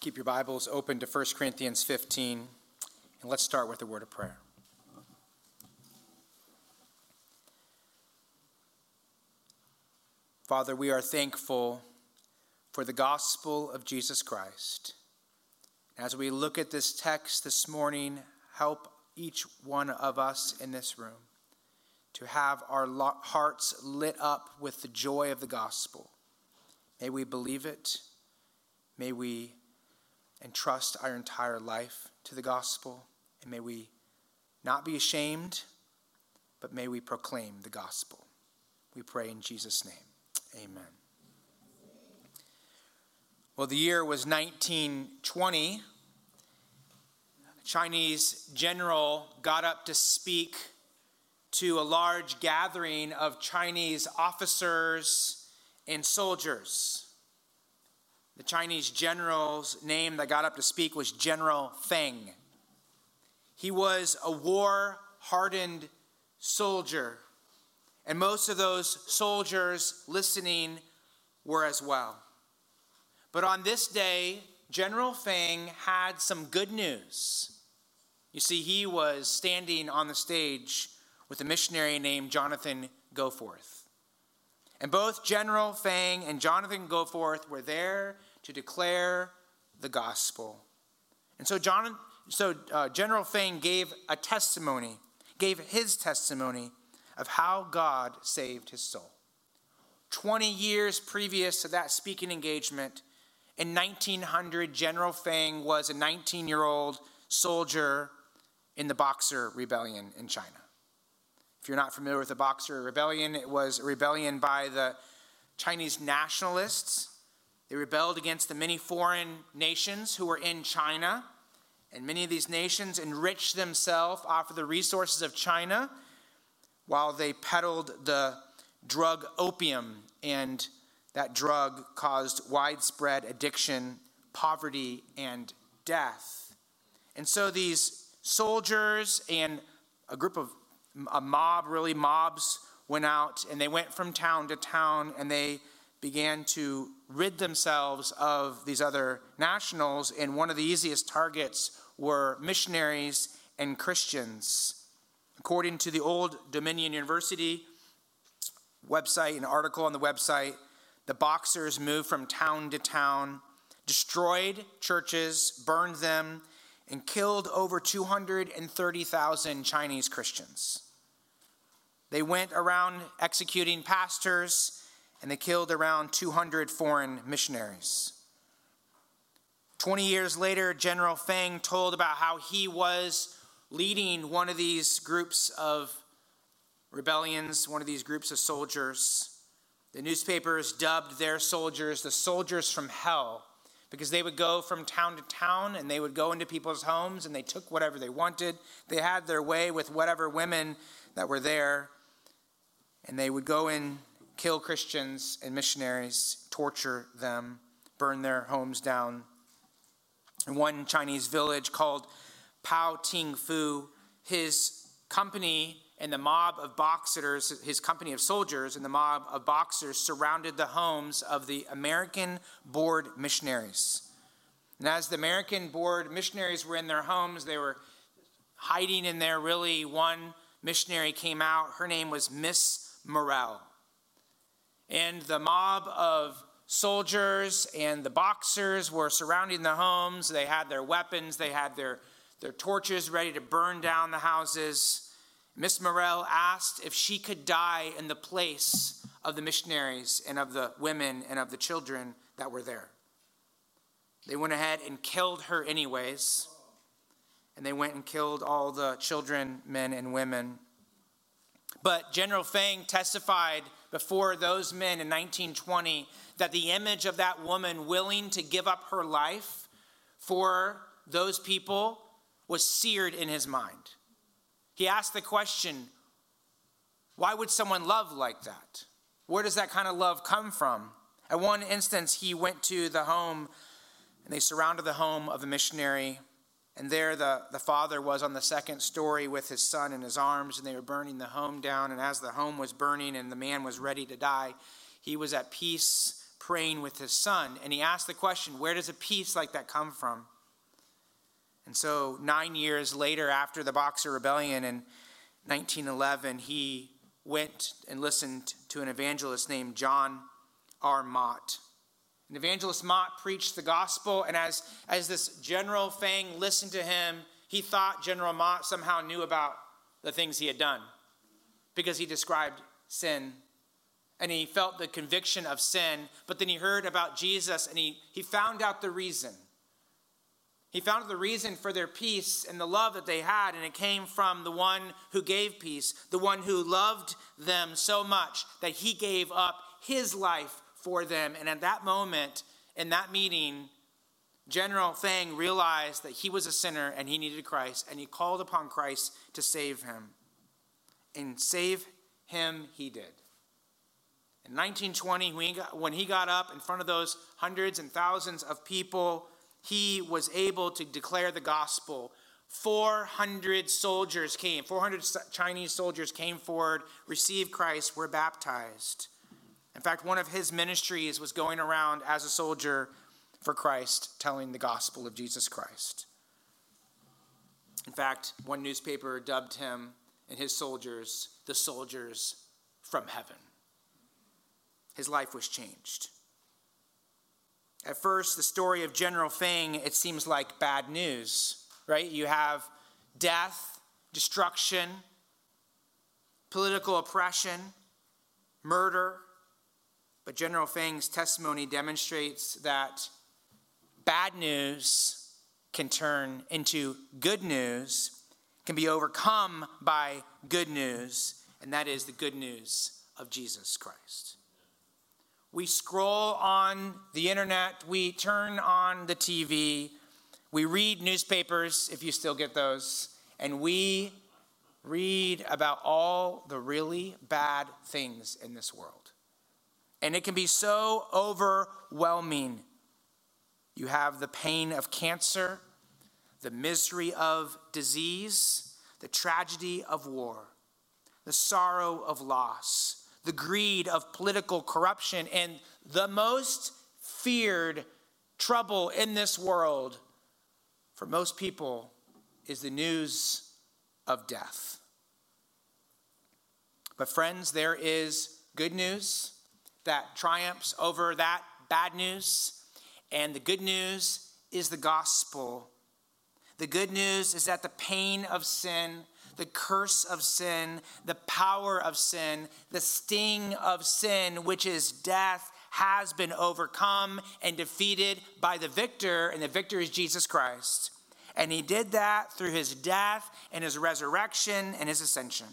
Keep your Bibles open to 1 Corinthians 15, and let's start with a word of prayer. Father, we are thankful for the gospel of Jesus Christ. As we look at this text this morning, help each one of us in this room to have our hearts lit up with the joy of the gospel. May we believe it. May we entrust our entire life to the gospel. And may we not be ashamed, but may we proclaim the gospel. We pray in Jesus' name. Amen. Well, the year was 1920. A Chinese general got up to speak to a large gathering of Chinese officers and soldiers. The Chinese general's name that got up to speak was General Feng. He was a war hardened soldier, and most of those soldiers listening were as well. But on this day, General Feng had some good news. You see, he was standing on the stage with a missionary named Jonathan Goforth. And both General Feng and Jonathan Goforth were there to declare the gospel. And so, John, so uh, General Feng gave a testimony, gave his testimony of how God saved his soul. 20 years previous to that speaking engagement, in 1900, General Feng was a 19 year old soldier in the Boxer Rebellion in China. If you're not familiar with the Boxer Rebellion, it was a rebellion by the Chinese nationalists they rebelled against the many foreign nations who were in China, and many of these nations enriched themselves off of the resources of China while they peddled the drug opium, and that drug caused widespread addiction, poverty, and death. And so these soldiers and a group of a mob, really mobs, went out and they went from town to town and they began to rid themselves of these other nationals, and one of the easiest targets were missionaries and Christians. According to the Old Dominion University website, an article on the website, the Boxers moved from town to town, destroyed churches, burned them, and killed over 230,000 Chinese Christians. They went around executing pastors and they killed around 200 foreign missionaries. 20 years later, General Feng told about how he was leading one of these groups of rebellions, one of these groups of soldiers. The newspapers dubbed their soldiers the soldiers from hell because they would go from town to town and they would go into people's homes and they took whatever they wanted. They had their way with whatever women that were there. And they would go in kill Christians and missionaries, torture them, burn their homes down. In one Chinese village called Pao Ting Fu, his company and the mob of boxers, his company of soldiers and the mob of boxers surrounded the homes of the American board missionaries. And as the American board missionaries were in their homes, they were hiding in there. Really, one missionary came out. Her name was Miss Morrill. And the mob of soldiers and the boxers were surrounding the homes. They had their weapons, they had their, their torches ready to burn down the houses. Miss Morrill asked if she could die in the place of the missionaries and of the women and of the children that were there. They went ahead and killed her, anyways. And they went and killed all the children, men, and women. But General Feng testified before those men in 1920 that the image of that woman willing to give up her life for those people was seared in his mind. He asked the question why would someone love like that? Where does that kind of love come from? At one instance, he went to the home and they surrounded the home of a missionary and there the, the father was on the second story with his son in his arms, and they were burning the home down. And as the home was burning and the man was ready to die, he was at peace praying with his son, and he asked the question, Where does a peace like that come from? And so, nine years later, after the Boxer Rebellion in 1911, he went and listened to an evangelist named John R. Mott. And evangelist Mott preached the gospel, and as, as this General Fang listened to him, he thought General Mott somehow knew about the things he had done because he described sin and he felt the conviction of sin, but then he heard about Jesus and he, he found out the reason. He found the reason for their peace and the love that they had, and it came from the one who gave peace, the one who loved them so much that he gave up his life for them. And at that moment, in that meeting, General Fang realized that he was a sinner and he needed Christ, and he called upon Christ to save him. And save him, he did. In 1920, when he, got, up in front of those hundreds and thousands of people, he was able to declare the gospel. 400 soldiers came, 400 Chinese soldiers came forward, received Christ, were baptized. In fact, one of his ministries was going around as a soldier for Christ, telling the gospel of Jesus Christ. In fact, one newspaper dubbed him and his soldiers the soldiers from heaven his life was changed. At first, the story of General Fang, it seems like bad news, right? You have death, destruction, political oppression, murder. But General Fang's testimony demonstrates that bad news can turn into good news, can be overcome by good news, and that is the good news of Jesus Christ. We scroll on the internet, we turn on the TV, we read newspapers, if you still get those, and we read about all the really bad things in this world. And it can be so overwhelming. You have the pain of cancer, the misery of disease, the tragedy of war, the sorrow of loss the greed of political corruption, and the most feared trouble in this world for most people is the news of death. But, friends, there is good news that triumphs over that bad news, and the good news is the gospel. The good news is that the pain of sin the curse of sin, the power of sin, the sting of sin, which is death, has been overcome and defeated by the victor, and the victor is Jesus Christ. And he did that through his death and his resurrection and his ascension.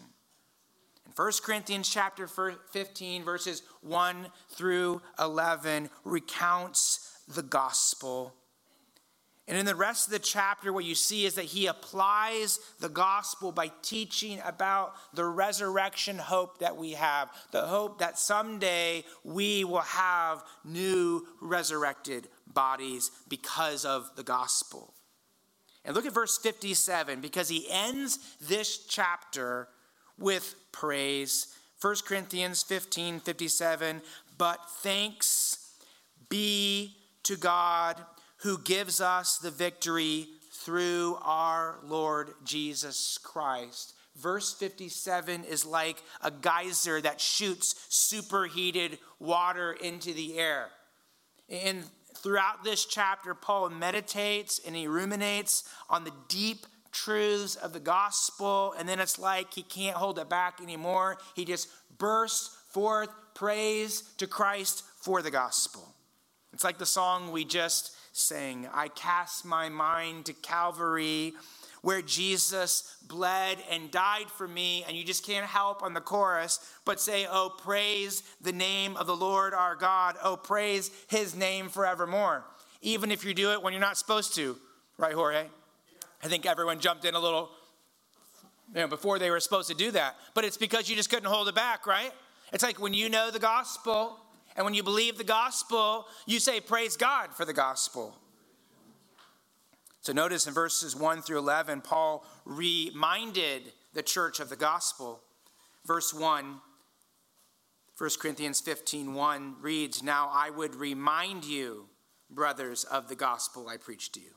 In 1 Corinthians chapter 15 verses 1 through 11 recounts the gospel and in the rest of the chapter, what you see is that he applies the gospel by teaching about the resurrection hope that we have, the hope that someday we will have new resurrected bodies because of the gospel. And look at verse 57 because he ends this chapter with praise. 1 Corinthians 15 57. But thanks be to God who gives us the victory through our Lord Jesus Christ. Verse 57 is like a geyser that shoots superheated water into the air. And throughout this chapter, Paul meditates and he ruminates on the deep truths of the gospel. And then it's like he can't hold it back anymore. He just bursts forth praise to Christ for the gospel. It's like the song we just sang. I cast my mind to Calvary where Jesus bled and died for me, and you just can't help on the chorus but say, Oh, praise the name of the Lord our God. Oh, praise his name forevermore. Even if you do it when you're not supposed to, right, Jorge? I think everyone jumped in a little you know, before they were supposed to do that, but it's because you just couldn't hold it back, right? It's like when you know the gospel and when you believe the gospel, you say, Praise God for the gospel. So notice in verses 1 through 11, Paul reminded the church of the gospel. Verse 1 1 Corinthians 15 1 reads, Now I would remind you, brothers, of the gospel I preached to you.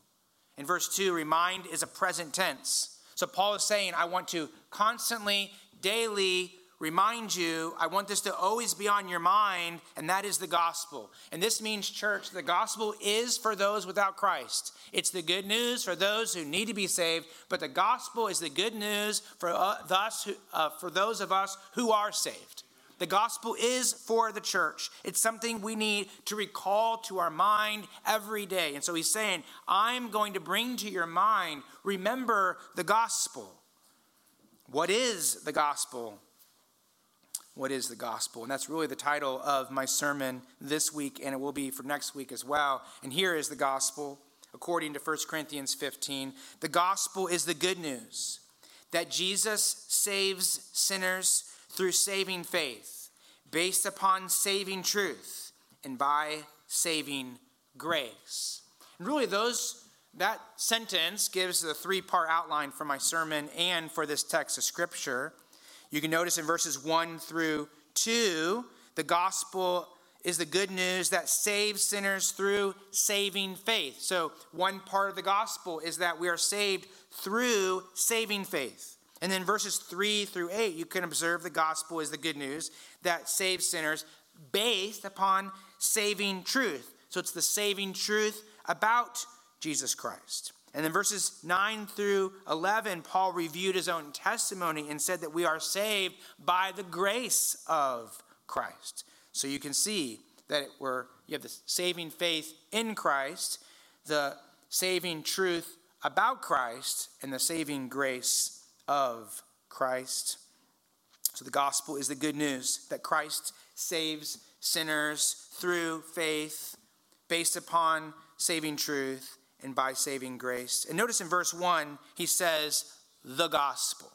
In verse 2, remind is a present tense. So Paul is saying, I want to constantly, daily remind you, I want this to always be on your mind, and that is the gospel. And this means, church, the gospel is for those without Christ. It's the good news for those who need to be saved, but the gospel is the good news for, uh, thus, uh, for those of us who are saved. The gospel is for the church. It's something we need to recall to our mind every day. And so he's saying, I'm going to bring to your mind, remember the gospel. What is the gospel? What is the gospel? And that's really the title of my sermon this week, and it will be for next week as well. And here is the gospel, according to 1 Corinthians 15. The gospel is the good news that Jesus saves sinners through saving faith, based upon saving truth, and by saving grace. And really, those that sentence gives the three part outline for my sermon and for this text of scripture. You can notice in verses 1 through 2, the gospel is the good news that saves sinners through saving faith. So, one part of the gospel is that we are saved through saving faith. And then verses 3 through 8, you can observe the gospel is the good news that saves sinners based upon saving truth. So, it's the saving truth about Jesus Christ. And then verses 9 through 11, Paul reviewed his own testimony and said that we are saved by the grace of Christ. So you can see that we're, you have the saving faith in Christ, the saving truth about Christ, and the saving grace of Christ. So the gospel is the good news that Christ saves sinners through faith based upon saving truth and by saving grace. And notice in verse 1, he says, the gospel.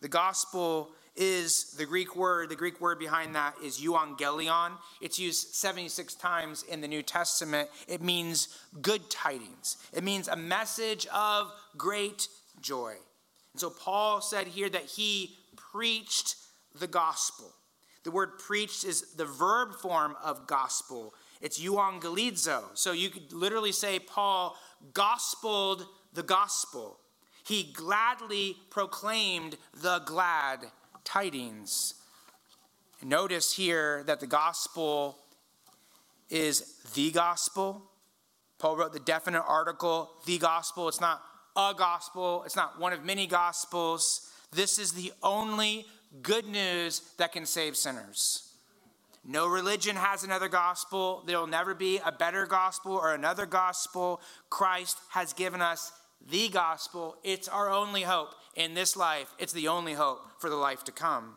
The gospel is the Greek word, the Greek word behind that is euangelion. It's used 76 times in the New Testament. It means good tidings, it means a message of great joy. And so Paul said here that he preached the gospel. The word preached is the verb form of gospel. It's euangelizo. So you could literally say Paul gospeled the gospel. He gladly proclaimed the glad tidings. Notice here that the gospel is the gospel. Paul wrote the definite article, the gospel. It's not a gospel, it's not one of many gospels. This is the only good news that can save sinners. No religion has another gospel. There will never be a better gospel or another gospel. Christ has given us the gospel. It's our only hope in this life, it's the only hope for the life to come.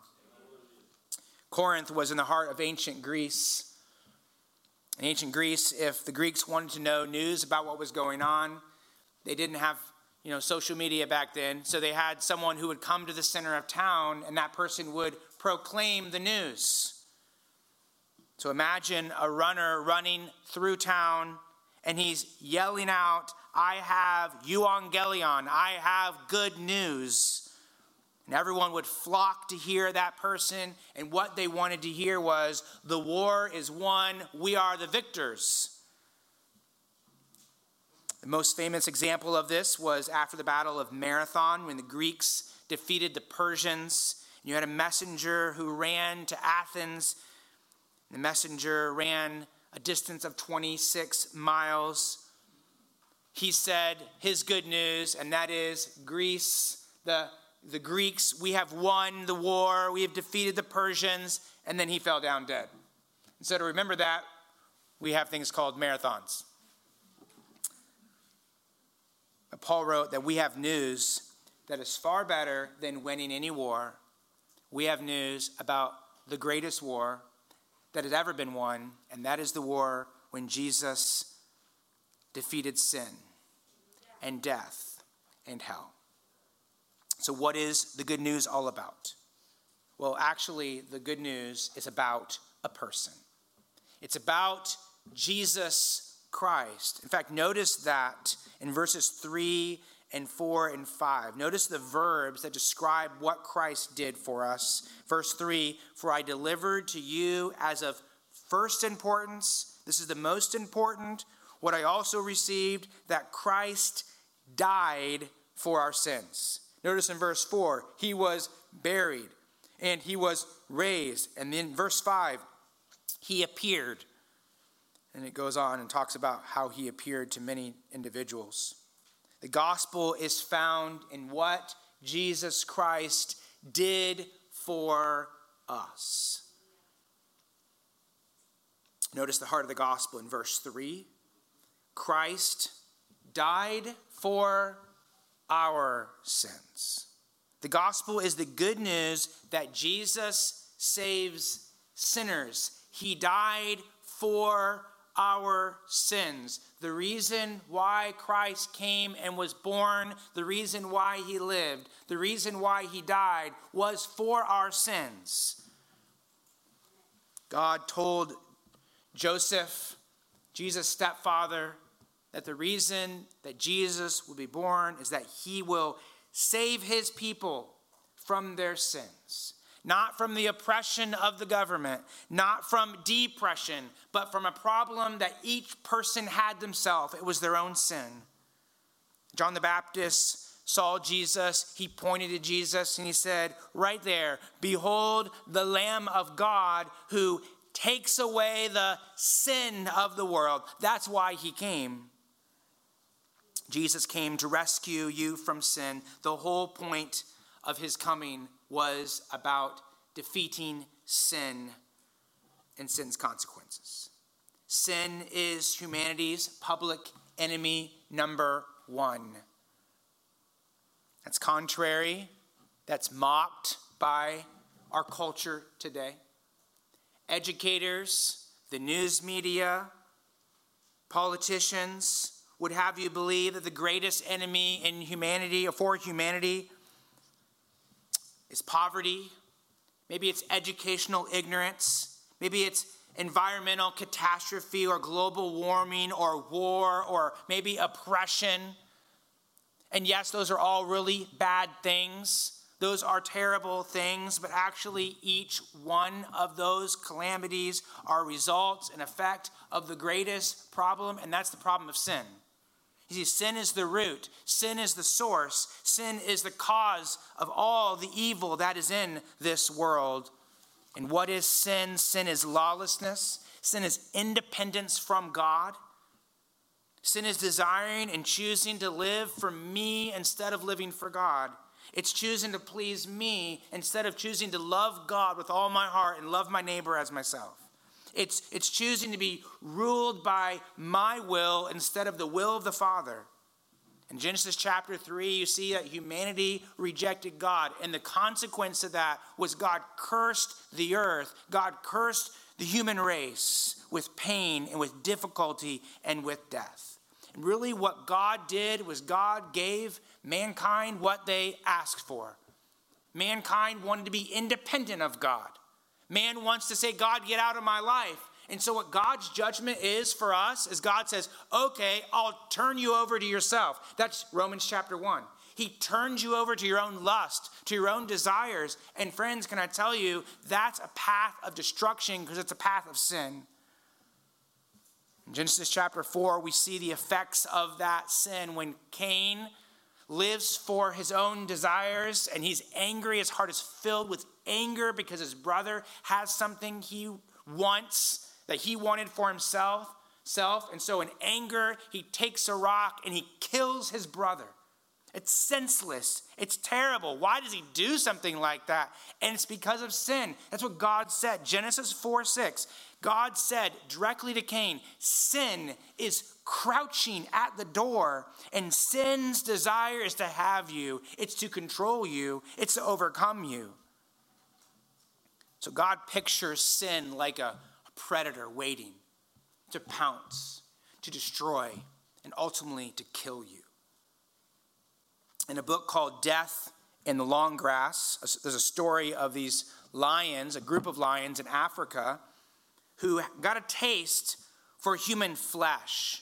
Corinth was in the heart of ancient Greece. In ancient Greece, if the Greeks wanted to know news about what was going on, they didn't have you know, social media back then. So they had someone who would come to the center of town and that person would proclaim the news. So imagine a runner running through town and he's yelling out, I have euangelion, I have good news. And everyone would flock to hear that person. And what they wanted to hear was, the war is won, we are the victors. The most famous example of this was after the Battle of Marathon when the Greeks defeated the Persians. You had a messenger who ran to Athens the messenger ran a distance of 26 miles. He said his good news, and that is Greece, the, the Greeks, we have won the war, we have defeated the Persians, and then he fell down dead. And so to remember that, we have things called marathons. But Paul wrote that we have news that is far better than winning any war. We have news about the greatest war that has ever been won, and that is the war when Jesus defeated sin and death and hell. So, what is the good news all about? Well, actually, the good news is about a person. It's about Jesus Christ. In fact, notice that in verses 3 and 4 and 5. Notice the verbs that describe what Christ did for us. Verse 3 For I delivered to you as of first importance, this is the most important, what I also received, that Christ died for our sins. Notice in verse 4, he was buried and he was raised. And then verse 5, he appeared. And it goes on and talks about how he appeared to many individuals. The gospel is found in what Jesus Christ did for us. Notice the heart of the gospel in verse 3. Christ died for our sins. The gospel is the good news that Jesus saves sinners. He died for our sins. The reason why Christ came and was born, the reason why he lived, the reason why he died was for our sins. God told Joseph, Jesus' stepfather, that the reason that Jesus will be born is that he will save his people from their sins. Not from the oppression of the government, not from depression, but from a problem that each person had themselves. It was their own sin. John the Baptist saw Jesus, he pointed to Jesus and he said, Right there, behold the Lamb of God who takes away the sin of the world. That's why he came. Jesus came to rescue you from sin. The whole point of his coming was about defeating sin and sin's consequences. Sin is humanity's public enemy number one. That's contrary, that's mocked by our culture today. Educators, the news media, politicians, would have you believe that the greatest enemy in humanity or for humanity is poverty. Maybe it's educational ignorance. Maybe it's environmental catastrophe or global warming or war or maybe oppression. And yes, those are all really bad things. Those are terrible things, but actually, each one of those calamities are results and effect of the greatest problem, and that's the problem of sin. You see, sin is the root, sin is the source, sin is the cause of all the evil that is in this world. And what is sin? Sin is lawlessness, sin is independence from God. Sin is desiring and choosing to live for me instead of living for God. It's choosing to please me instead of choosing to love God with all my heart and love my neighbor as myself. It's, it's choosing to be ruled by my will instead of the will of the Father. In Genesis chapter 3, you see that humanity rejected God, and the consequence of that was God cursed the earth. God cursed the human race with pain and with difficulty and with death. And really, what God did was God gave mankind what they asked for. Mankind wanted to be independent of God. Man wants to say, God, get out of my life. And so, what God's judgment is for us is God says, okay, I'll turn you over to yourself. That's Romans chapter 1. He turns you over to your own lust, to your own desires. And, friends, can I tell you, that's a path of destruction because it's a path of sin. In Genesis chapter 4, we see the effects of that sin when Cain lives for his own desires and he's angry. His heart is filled with anger because his brother has something he wants that he wanted for himself. Self, and so in anger, he takes a rock and he kills his brother. It's senseless. It's terrible. Why does he do something like that? And it's because of sin. That's what God said. Genesis 4 6. God said directly to Cain, Sin is crouching at the door, and sin's desire is to have you, it's to control you, it's to overcome you. So God pictures sin like a predator waiting to pounce, to destroy, and ultimately to kill you. In a book called Death in the Long Grass, there's a story of these lions, a group of lions in Africa, who got a taste for human flesh.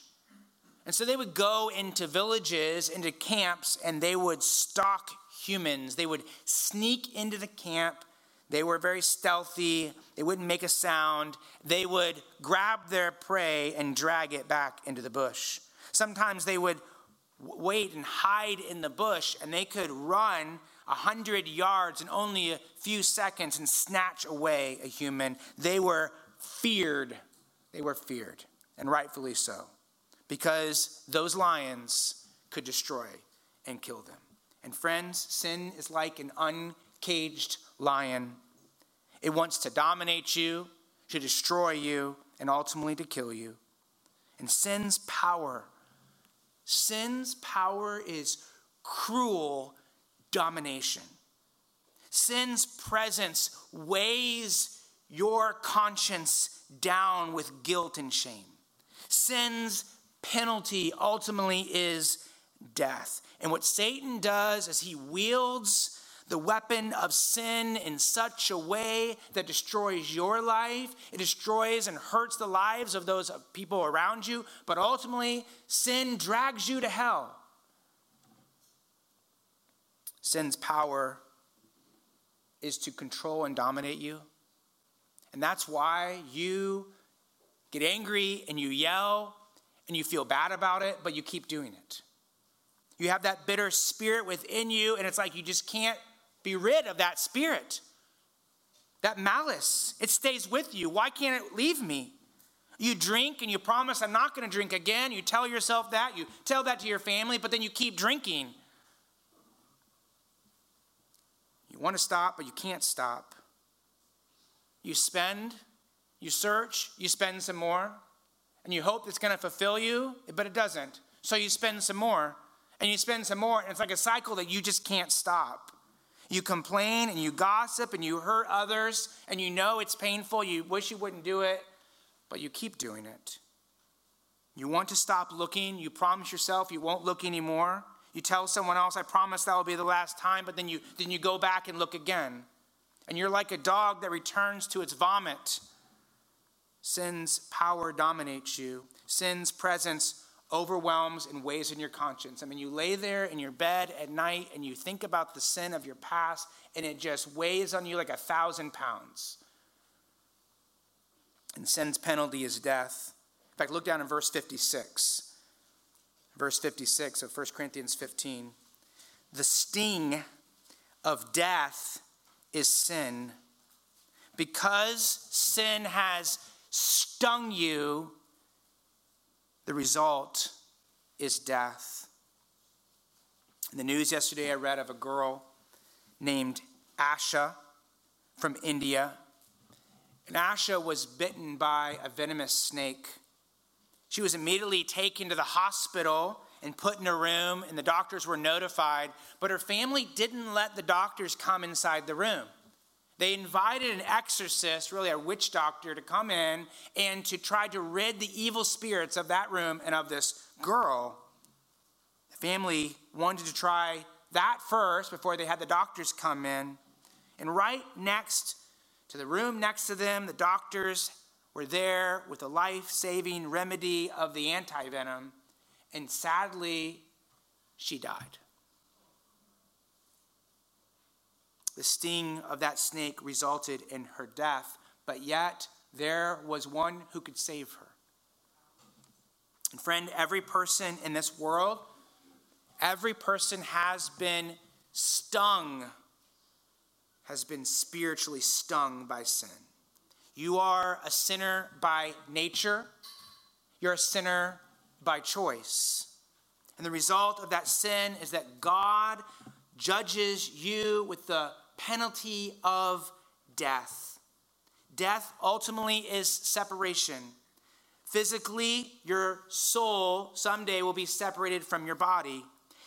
And so they would go into villages, into camps, and they would stalk humans. They would sneak into the camp. They were very stealthy. They wouldn't make a sound. They would grab their prey and drag it back into the bush. Sometimes they would wait and hide in the bush, and they could run a hundred yards in only a few seconds and snatch away a human. They were feared. They were feared, and rightfully so, because those lions could destroy and kill them. And friends, sin is like an uncaged lion. It wants to dominate you, to destroy you, and ultimately to kill you. And sin's power, sin's power is cruel domination. Sin's presence weighs your conscience down with guilt and shame. Sin's penalty ultimately is death. And what Satan does is he wields the weapon of sin in such a way that destroys your life. It destroys and hurts the lives of those people around you. But ultimately, sin drags you to hell. Sin's power is to control and dominate you. And that's why you get angry and you yell and you feel bad about it, but you keep doing it. You have that bitter spirit within you, and it's like you just can't be rid of that spirit. That malice, it stays with you. Why can't it leave me? You drink and you promise, I'm not going to drink again. You tell yourself that. You tell that to your family, but then you keep drinking. You want to stop, but you can't stop. You spend, you search, you spend some more, and you hope it's going to fulfill you, but it doesn't. So you spend some more, and you spend some more, and it's like a cycle that you just can't stop. You complain and you gossip and you hurt others, and you know it's painful. You wish you wouldn't do it, but you keep doing it. You want to stop looking. You promise yourself you won't look anymore. You tell someone else, I promise that will be the last time, but then you, then you go back and look again. And you're like a dog that returns to its vomit. Sin's power dominates you, sin's presence overwhelms and weighs in your conscience. I mean, you lay there in your bed at night and you think about the sin of your past, and it just weighs on you like a thousand pounds. And sin's penalty is death. In fact, look down in verse 56 verse 56 of 1 Corinthians 15. The sting of death is sin. Because sin has stung you, the result is death. In the news yesterday, I read of a girl named Asha from India. And Asha was bitten by a venomous snake. She was immediately taken to the hospital and put in a room, and the doctors were notified, but her family didn't let the doctors come inside the room. They invited an exorcist, really a witch doctor, to come in and to try to rid the evil spirits of that room and of this girl. The family wanted to try that first before they had the doctors come in. And right next to the room next to them, the doctors were there with the life saving remedy of the anti venom, and sadly, she died. The sting of that snake resulted in her death, but yet there was one who could save her. And, friend, every person in this world, every person has been stung, has been spiritually stung by sin. You are a sinner by nature, you're a sinner by choice. And the result of that sin is that God judges you with the penalty of death. Death ultimately is separation. Physically, your soul someday will be separated from your body.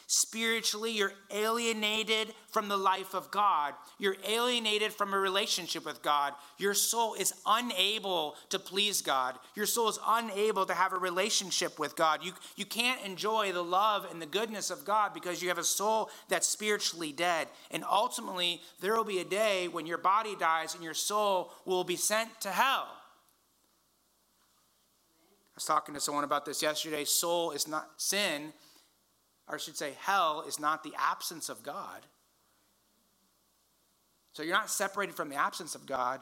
Spiritually, you're alienated from the life of God. You're alienated from a relationship with God. Your soul is unable to please God. Your soul is unable to have a relationship with God. You, you can't enjoy the love and the goodness of God because you have a soul that's spiritually dead. And ultimately, there will be a day when your body dies and your soul will be sent to hell. I was talking to someone about this yesterday. Soul is not sin, or I should say, hell is not the absence of God. So you're not separated from the absence of God,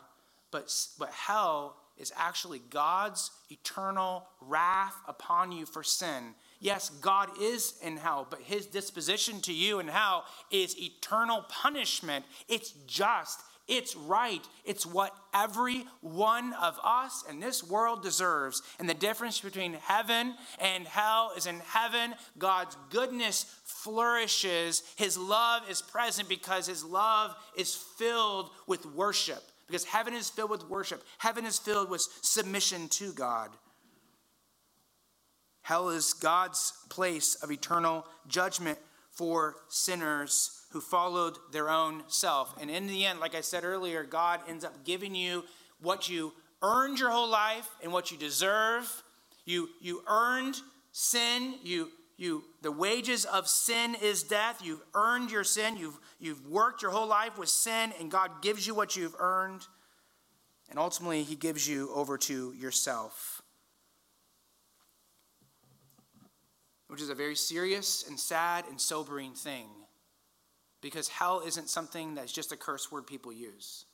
but, but hell is actually God's eternal wrath upon you for sin. Yes, God is in hell, but his disposition to you in hell is eternal punishment. It's just, it's right. It's what every one of us in this world deserves. And the difference between heaven and hell is in heaven, God's goodness flourishes. His love is present because his love is filled with worship. Because heaven is filled with worship, heaven is filled with submission to God. Hell is God's place of eternal judgment for sinners who followed their own self. And in the end, like I said earlier, God ends up giving you what you earned your whole life and what you deserve. You, you earned sin. You, you, the wages of sin is death. You've earned your sin. You've, you've worked your whole life with sin, and God gives you what you've earned. And ultimately, He gives you over to yourself. Which is a very serious and sad and sobering thing because hell isn't something that's just a curse word people use.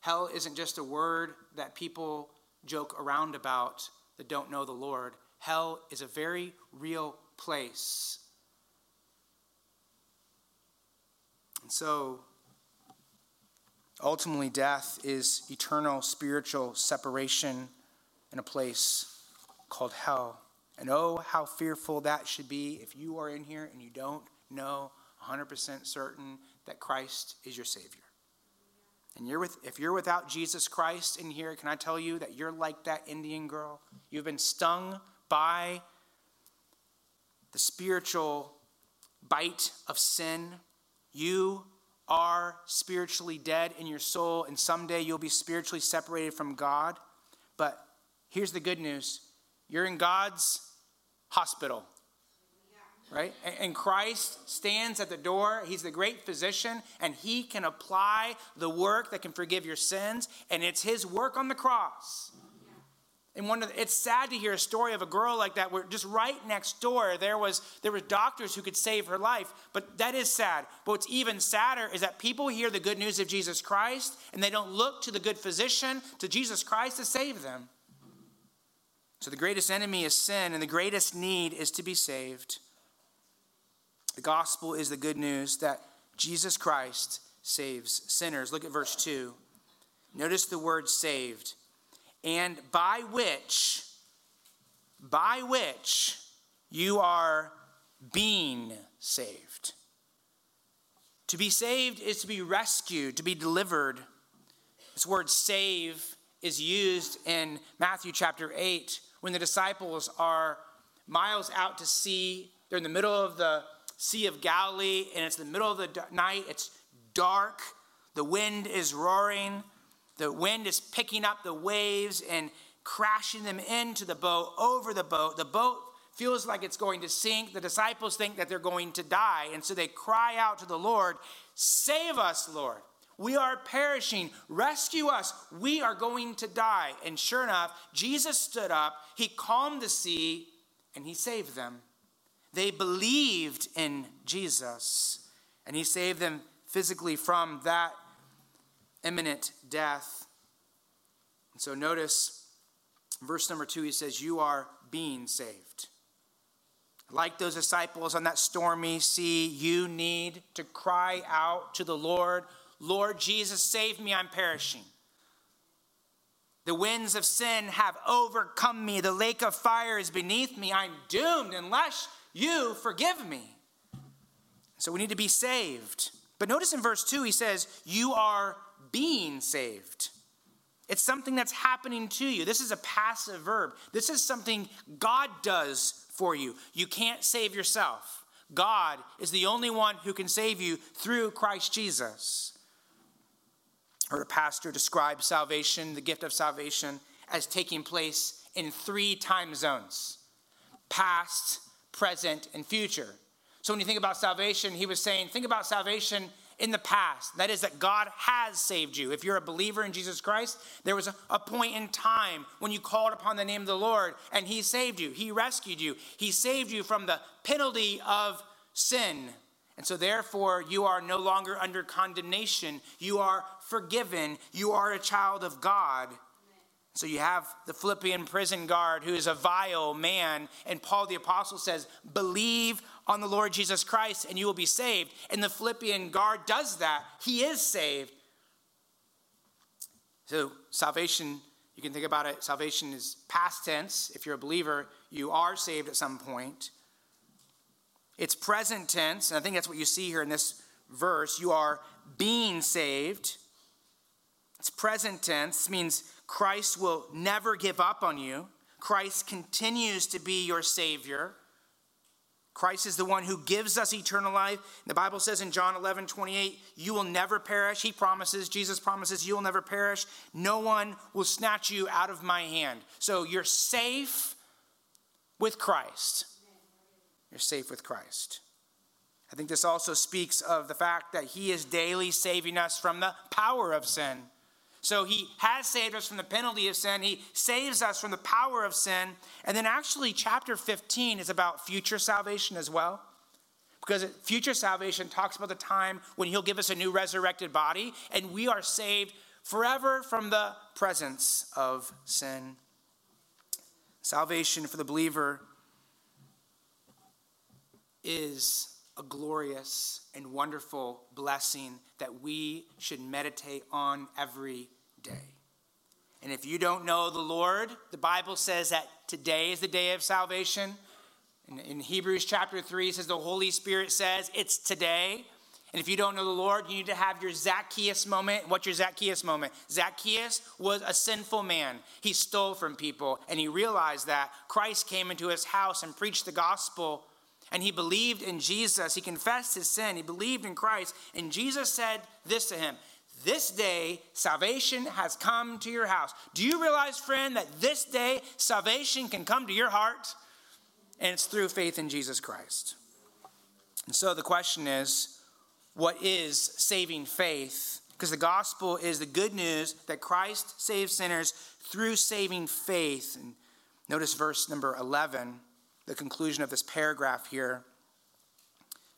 Hell isn't just a word that people joke around about that don't know the Lord. Hell is a very real place. And so, ultimately, death is eternal spiritual separation in a place called hell. And oh, how fearful that should be if you are in here and you don't know 100% certain that Christ is your Savior. And you're with, if you're without Jesus Christ in here, can I tell you that you're like that Indian girl? You've been stung by the spiritual bite of sin. You are spiritually dead in your soul, and someday you'll be spiritually separated from God. But here's the good news you're in God's hospital right? And Christ stands at the door. He's the great physician, and he can apply the work that can forgive your sins, and it's his work on the cross. And one of the, it's sad to hear a story of a girl like that where just right next door there was there were doctors who could save her life, but that is sad. But what's even sadder is that people hear the good news of Jesus Christ and they don't look to the good physician, to Jesus Christ to save them. So the greatest enemy is sin, and the greatest need is to be saved. The gospel is the good news that Jesus Christ saves sinners. Look at verse 2. Notice the word saved. And by which, by which you are being saved. To be saved is to be rescued, to be delivered. This word save is used in Matthew chapter 8 when the disciples are miles out to sea. They're in the middle of the Sea of Galilee, and it's the middle of the night. It's dark. The wind is roaring. The wind is picking up the waves and crashing them into the boat, over the boat. The boat feels like it's going to sink. The disciples think that they're going to die. And so they cry out to the Lord, Save us, Lord. We are perishing. Rescue us. We are going to die. And sure enough, Jesus stood up, he calmed the sea, and he saved them. They believed in Jesus, and he saved them physically from that imminent death. And so notice verse number two, he says, You are being saved. Like those disciples on that stormy sea, you need to cry out to the Lord, Lord Jesus, save me, I'm perishing. The winds of sin have overcome me. The lake of fire is beneath me. I'm doomed unless you forgive me. So we need to be saved. But notice in verse 2, he says, You are being saved. It's something that's happening to you. This is a passive verb. This is something God does for you. You can't save yourself. God is the only one who can save you through Christ Jesus. Heard a pastor describe salvation, the gift of salvation, as taking place in three time zones past, present, and future. So when you think about salvation, he was saying, think about salvation in the past. That is, that God has saved you. If you're a believer in Jesus Christ, there was a, a, point in time when you called upon the name of the Lord and He saved you. He rescued you. He saved you from the penalty of sin. And so, therefore, you are no longer under condemnation. You are forgiven. You are a child of God. So you have the Philippian prison guard who is a vile man, and Paul the apostle says, Believe on the Lord Jesus Christ and you will be saved. And the Philippian guard does that. He is saved. So salvation, you can think about it, salvation is past tense. If you're a believer, you are saved at some point. It's present tense, and I think that's what you see here in this verse. You are being saved. It's present tense, means Christ will never give up on you. Christ continues to be your Savior. Christ is the one who gives us eternal life. The Bible says in John 11, 28, you will never perish. He promises, Jesus promises, you will never perish. No one will snatch you out of my hand. So you're safe with Christ. You're safe with Christ. I think this also speaks of the fact that He is daily saving us from the power of sin. So he has saved us from the penalty of sin. He saves us from the power of sin. And then actually, chapter 15 is about future salvation as well. Because future salvation talks about the time when he'll give us a new resurrected body and we are saved forever from the presence of sin. Salvation for the believer is a glorious and wonderful blessing that we should meditate on every day. And if you don't know the Lord, the Bible says that today is the day of salvation. In, Hebrews chapter 3, it says the Holy Spirit says it's today. And if you don't know the Lord, you need to have your Zacchaeus moment. What's your Zacchaeus moment? Zacchaeus was a sinful man. He stole from people, and he realized that Christ came into his house and preached the gospel and he believed in Jesus. He confessed his sin. He believed in Christ. And Jesus said this to him This day, salvation has come to your house. Do you realize, friend, that this day, salvation can come to your heart? And it's through faith in Jesus Christ. And so the question is what is saving faith? Because the gospel is the good news that Christ saves sinners through saving faith. And notice verse number 11 the conclusion of this paragraph here.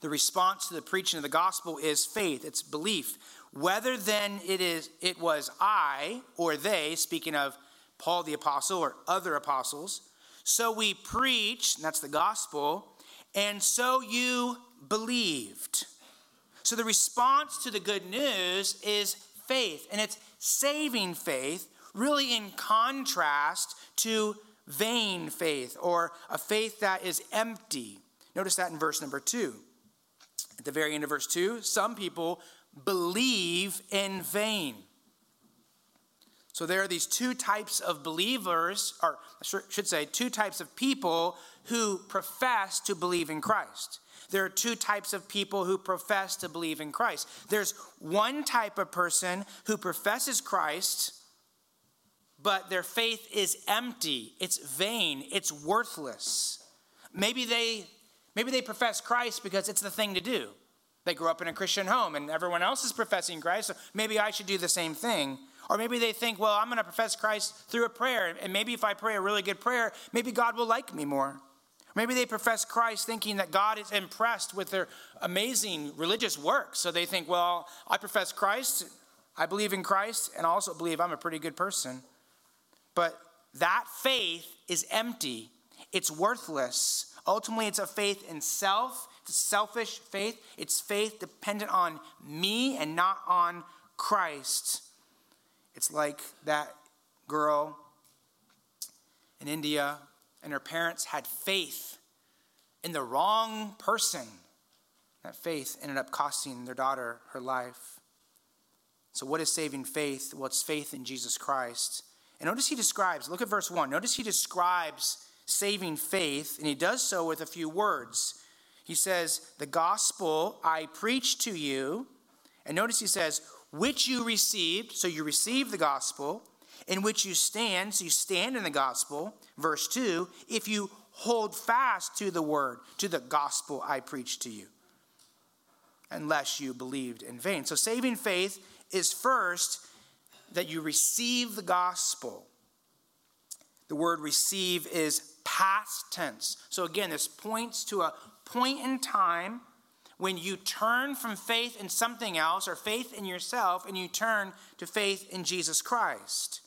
The response to the preaching of the gospel is faith, it's belief. Whether then it is it was I or they, speaking of Paul the apostle or other apostles, so we preached, that's the gospel, and so you believed. So the response to the good news is faith, and it's saving faith, really in contrast to vain faith or a faith that is empty. Notice that in verse number two. At the very end of verse two, some people believe in vain. So there are these two types of believers, or I should say, two types of people who profess to believe in Christ. There are two types of people who profess to believe in Christ. There's one type of person who professes Christ but their faith is empty, it's vain, it's worthless. Maybe they maybe they profess Christ because it's the thing to do. They grew up in a Christian home and everyone else is professing Christ, so maybe I should do the same thing. Or maybe they think, well, I'm going to profess Christ through a prayer, and maybe if I pray a really good prayer, maybe God will like me more. Maybe they profess Christ thinking that God is impressed with their amazing religious work. So they think, well, I profess Christ, I believe in Christ, and I also believe I'm a pretty good person. But that faith is empty, it's worthless. Ultimately, it's a faith in self, it's selfish faith. It's faith dependent on me and not on Christ. It's like that girl in India, and her parents had faith in the wrong person. That faith ended up costing their daughter her life. So, what is saving faith? Well, it's faith in Jesus Christ. And notice he describes, look at verse 1. Notice he describes saving faith, and he does so with a few words. He says, The gospel I preach to you, and notice he says, which you received, so you received the gospel, in which you stand, so you stand in the gospel. Verse 2, if you hold fast to the word, to the gospel I preach to you. unless you believed in vain. So saving faith is first that you receive the gospel. The word receive is past tense. So again, this points to a point in time when you turn from faith in something else or faith in yourself and you turn to faith in Jesus Christ.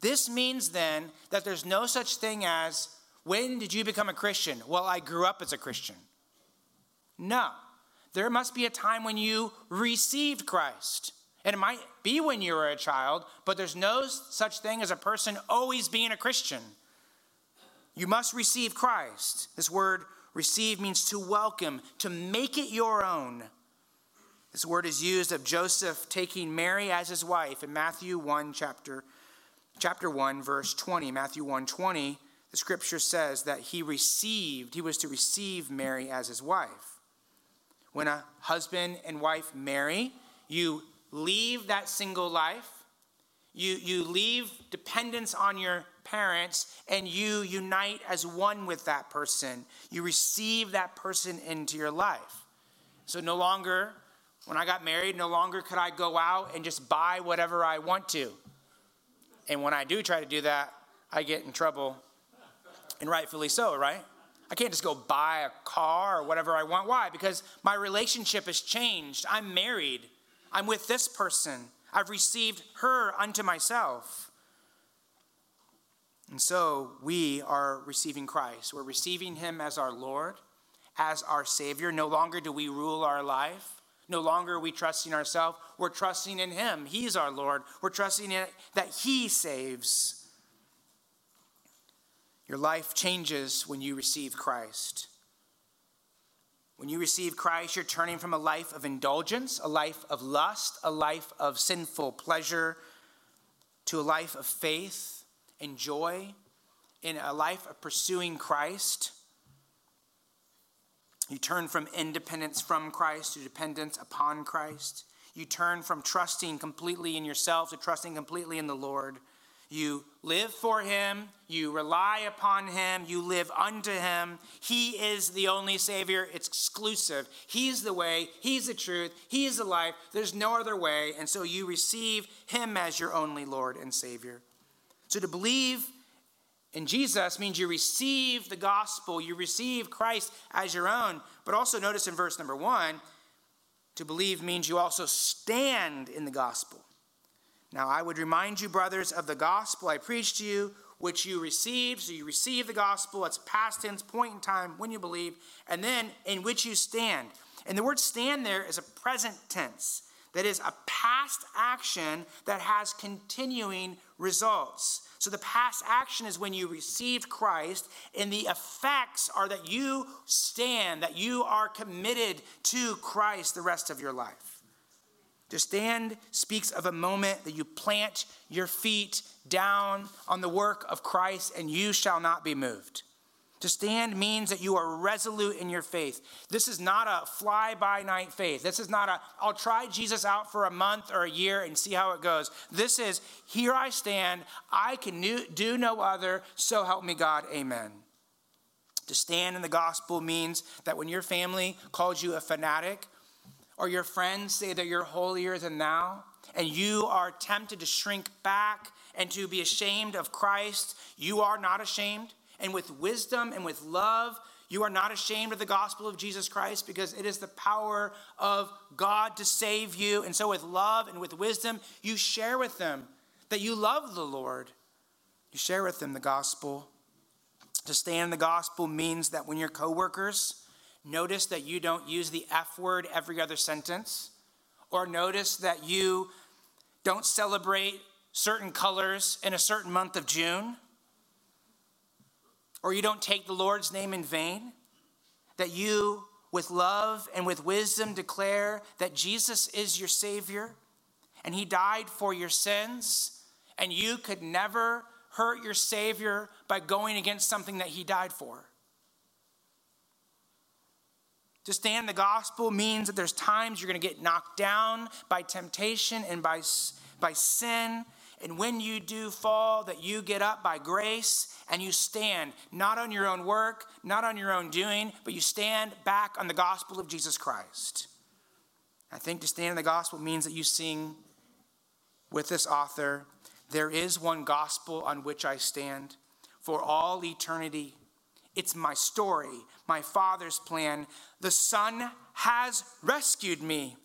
This means then that there's no such thing as when did you become a Christian? Well, I grew up as a Christian. No. There must be a time when you received Christ. And it might be when you were a child, but there's no such thing as a person always being a Christian. You must receive Christ. This word receive means to welcome, to make it your own. This word is used of Joseph taking Mary as his wife in Matthew 1 chapter chapter 1 verse 20. Matthew 1 20 the scripture says that he received, he was to receive Mary as his wife. When a husband and wife marry, you leave that single life, you, you leave dependence on your parents, and you unite as one with that person. You receive that person into your life. So no longer, when I got married, no longer could I go out and just buy whatever I want to. And when I do try to do that, I get in trouble and rightfully so, right? I can't just go buy a car or whatever I want. Why? Because my relationship has changed. I'm married. I'm with this person. I've received her unto myself. And so we are receiving Christ. We're receiving him as our Lord, as our Savior. No longer do we rule our life. No longer are we trusting ourselves. We're trusting in him. He's our Lord. We're trusting in that he saves. Your life changes when you receive Christ. When you receive Christ, you're turning from a life of indulgence, a life of lust, a life of sinful pleasure, to a life of faith and joy, in a life of pursuing Christ. You turn from independence from Christ to dependence upon Christ. You turn from trusting completely in yourself to trusting completely in the Lord. You live for him, you rely upon him, you live unto him. He is the only Savior, it's exclusive. He's the way, he's the truth, he's the life. There's no other way. And so you receive him as your only Lord and Savior. So to believe in Jesus means you receive the gospel, you receive Christ as your own. But also notice in verse number one, to believe means you also stand in the gospel. Now, I would remind you, brothers, of the gospel I preached to you, which you received. So you receive the gospel. It's past tense, point in time, when you believe, and then in which you stand. And the word stand there is a present tense. That is a past action that has continuing results. So the past action is when you received Christ, and the effects are that you stand, that you are committed to Christ the rest of your life. To stand speaks of a moment that you plant your feet down on the work of Christ and you shall not be moved. To stand means that you are resolute in your faith. This is not a fly by night faith. This is not a, I'll try Jesus out for a month or a year and see how it goes. This is, here I stand. I can do no other. So help me God. Amen. To stand in the gospel means that when your family calls you a fanatic, or your friends say that you're holier than thou, and you are tempted to shrink back and to be ashamed of Christ, you are not ashamed. And with wisdom and with love, you are not ashamed of the gospel of Jesus Christ because it is the power of God to save you. And so, with love and with wisdom, you share with them that you love the Lord. You share with them the gospel. To stand in the gospel means that when your coworkers Notice that you don't use the F word every other sentence. Or notice that you don't celebrate certain colors in a certain month of June. Or you don't take the Lord's name in vain. That you, with love and with wisdom, declare that Jesus is your Savior and He died for your sins, and you could never hurt your Savior by going against something that He died for. To stand the gospel means that there's times you're going to get knocked down by temptation and by, by sin. And when you do fall, that you get up by grace and you stand, not on your own work, not on your own doing, but you stand back on the gospel of Jesus Christ. I think to stand in the gospel means that you sing with this author There is one gospel on which I stand for all eternity. It's my story, my Father's plan. The Son has rescued me.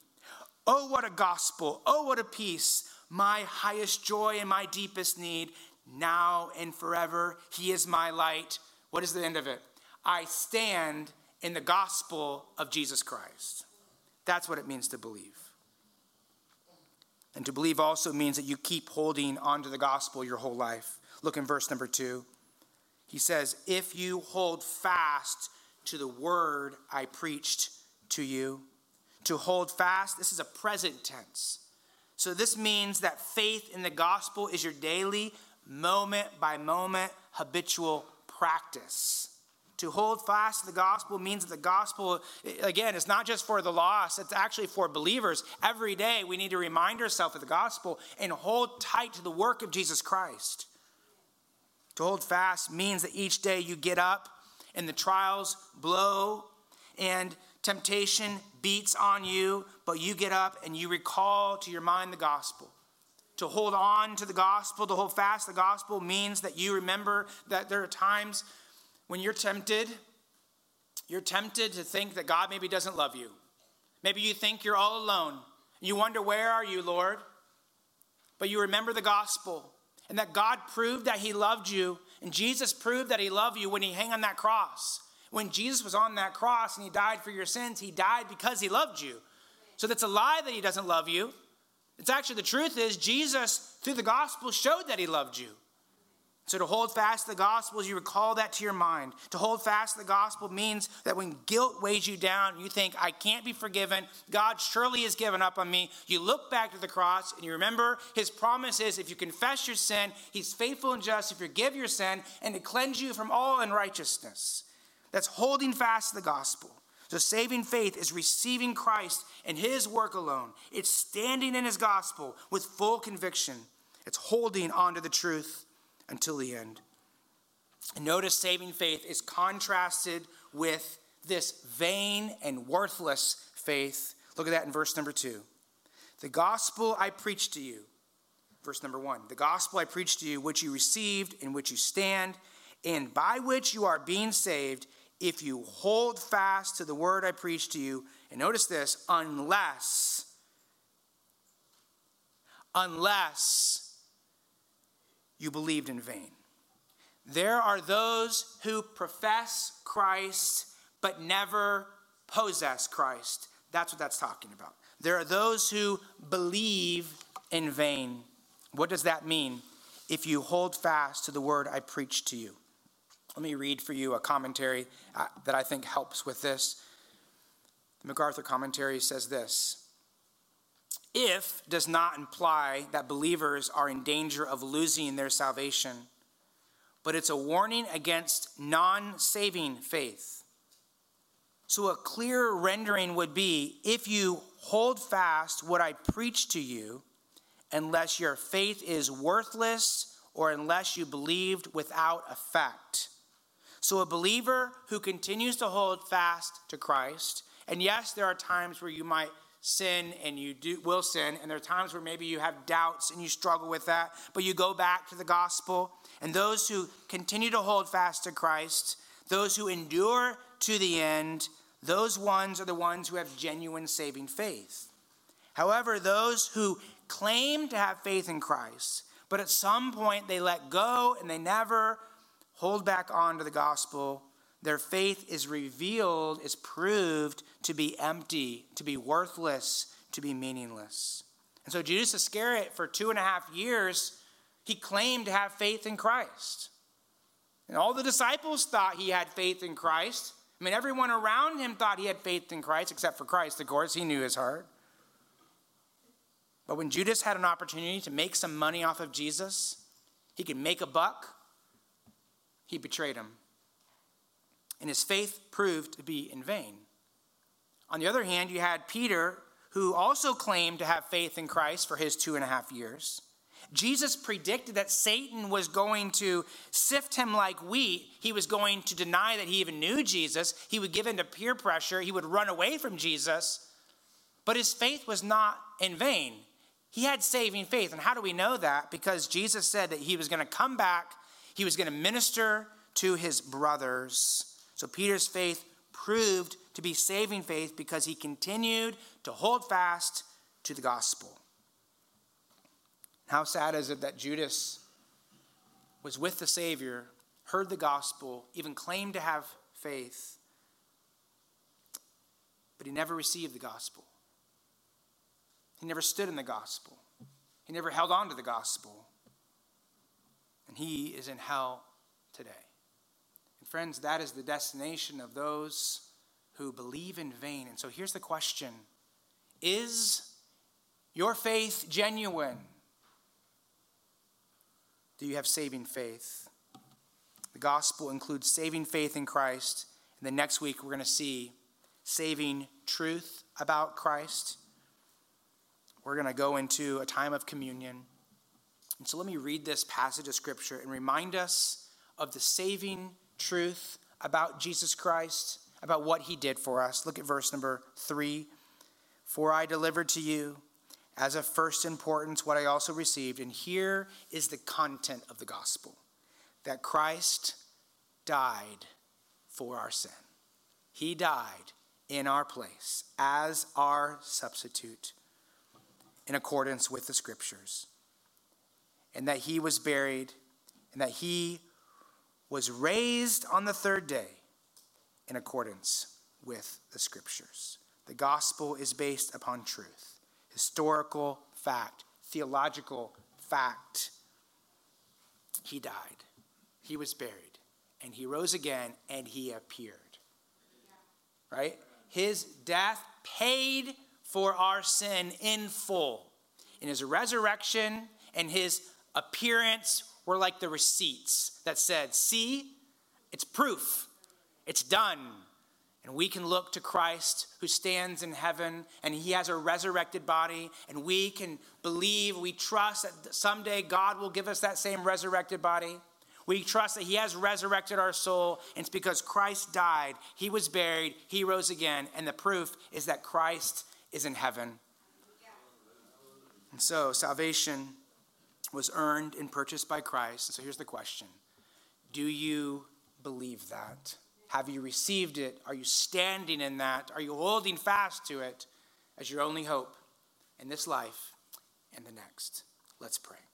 Oh, what a gospel! Oh, what a peace! My highest joy and my deepest need. Now and forever, He is my light. What is the end of it? I stand in the gospel of Jesus Christ. That's what it means to believe. And to believe also means that you keep holding onto the gospel your whole life. Look in verse number two. He says, If you hold fast to the word I preached to you, to hold fast, this is a present tense. So this means that faith in the gospel is your daily, moment by moment, habitual practice. To hold fast to the gospel means that the gospel, again, is not just for the lost, it's actually for believers. Every day we need to remind ourselves of the gospel and hold tight to the work of Jesus Christ. To hold fast means that each day you get up and the trials blow and temptation beats on you, but you get up and you recall to your mind the gospel. To hold on to the gospel, to hold fast the gospel means that you remember that there are times when you're tempted, you're tempted to think that God maybe doesn't love you. Maybe you think you're all alone. You wonder, where are you, Lord? But you remember the gospel and that God proved that He loved you, and Jesus proved that He loved you when He hung on that cross. When Jesus was on that cross and He died for your sins, He died because He loved you. So that's a lie that He doesn't love you. It's actually the truth is Jesus, through the gospel, showed that He loved you. So, to hold fast the gospel is you recall that to your mind. To hold fast the gospel means that when guilt weighs you down, you think, I can't be forgiven. God surely has given up on me. You look back to the cross and you remember his promise is if you confess your sin, he's faithful and just to forgive your sin and to cleanse you from all unrighteousness. That's holding fast the gospel. So, saving faith is receiving Christ and his work alone, it's standing in his gospel with full conviction, it's holding on to the truth until the end. Notice saving faith is contrasted with this vain and worthless faith. Look at that in verse number two. The gospel I preached to you, verse number one, the gospel I preached to you, which you received, in which you stand, and by which you are being saved, if you hold fast to the word I preached to you. And notice this, unless, unless you believed in vain. There are those who profess Christ but never possess Christ. That's what that's talking about. There are those who believe in vain. What does that mean? If you hold fast to the word I preach to you. Let me read for you a commentary uh, that I think helps with this. The MacArthur commentary says this if does not imply that believers are in danger of losing their salvation, but it's a warning against non saving faith. So, a clear rendering would be if you hold fast what I preach to you, unless your faith is worthless or unless you believed without effect. So, a believer who continues to hold fast to Christ, and yes, there are times where you might sin and you do, will sin, and there are times where maybe you have doubts and you struggle with that, but you go back to the gospel. And those who continue to hold fast to Christ, those who endure to the end, those ones are the ones who have genuine saving faith. However, those who claim to have faith in Christ, but at some point they let go and they never hold back on to the gospel, their faith is revealed, is proved to be empty, to be worthless, to be meaningless. And so Judas Iscariot, for two and a half years, he claimed to have faith in Christ. And all the disciples thought he had faith in Christ. I mean, everyone around him thought he had faith in Christ, except for Christ, of course. He knew his heart. But when Judas had an opportunity to make some money off of Jesus, he could make a buck, he betrayed him and his faith proved to be in vain. On the other hand, you had Peter, who also claimed to have faith in Christ for his two and a half years. Jesus predicted that Satan was going to sift him like wheat. He was going to deny that he even knew Jesus. He would give in to peer pressure. He would run away from Jesus. But his faith was not in vain. He had saving faith. And how do we know that? Because Jesus said that he was going to come back, he was going to minister to his brothers. So Peter's faith proved to be saving faith because he continued to hold fast to the gospel. How sad is it that Judas was with the Savior, heard the gospel, even claimed to have faith, but he never received the gospel? He never stood in the gospel. He never held on to the gospel. And he is in hell. Friends, that is the destination of those who believe in vain. And so here's the question Is your faith genuine? Do you have saving faith? The gospel includes saving faith in Christ. And then next week, we're going to see saving truth about Christ we're going to go into a time of communion. And so let me read this passage of Scripture and remind us of the saving truth about Jesus Christ, about what he did for us. Look at verse number three. For I delivered to you as of first importance what I also received. And here is the content of the gospel that Christ died for our sin. He died in our place as our substitute in accordance with the scriptures, and that he was buried, and that he was raised on the third day in accordance with the scriptures. The gospel is based upon truth, historical fact, theological fact. He died, he was buried, and he rose again, and he appeared. Right? His death paid for our sin in full. In his resurrection and his appearance were like the receipts that said, See, it's proof, it's done. And we can look to Christ who stands in heaven and he has a resurrected body. And we can believe, we trust that someday God will give us that same resurrected body. We trust that he has resurrected our soul. And it's because Christ died, he was buried, he rose again. And the proof is that Christ is in heaven. And so salvation was earned and purchased by Christ. And so here's the question Do you believe that? Have you received it? Are you standing in that? Are you holding fast to it as your only hope in this life and the next? Let's pray.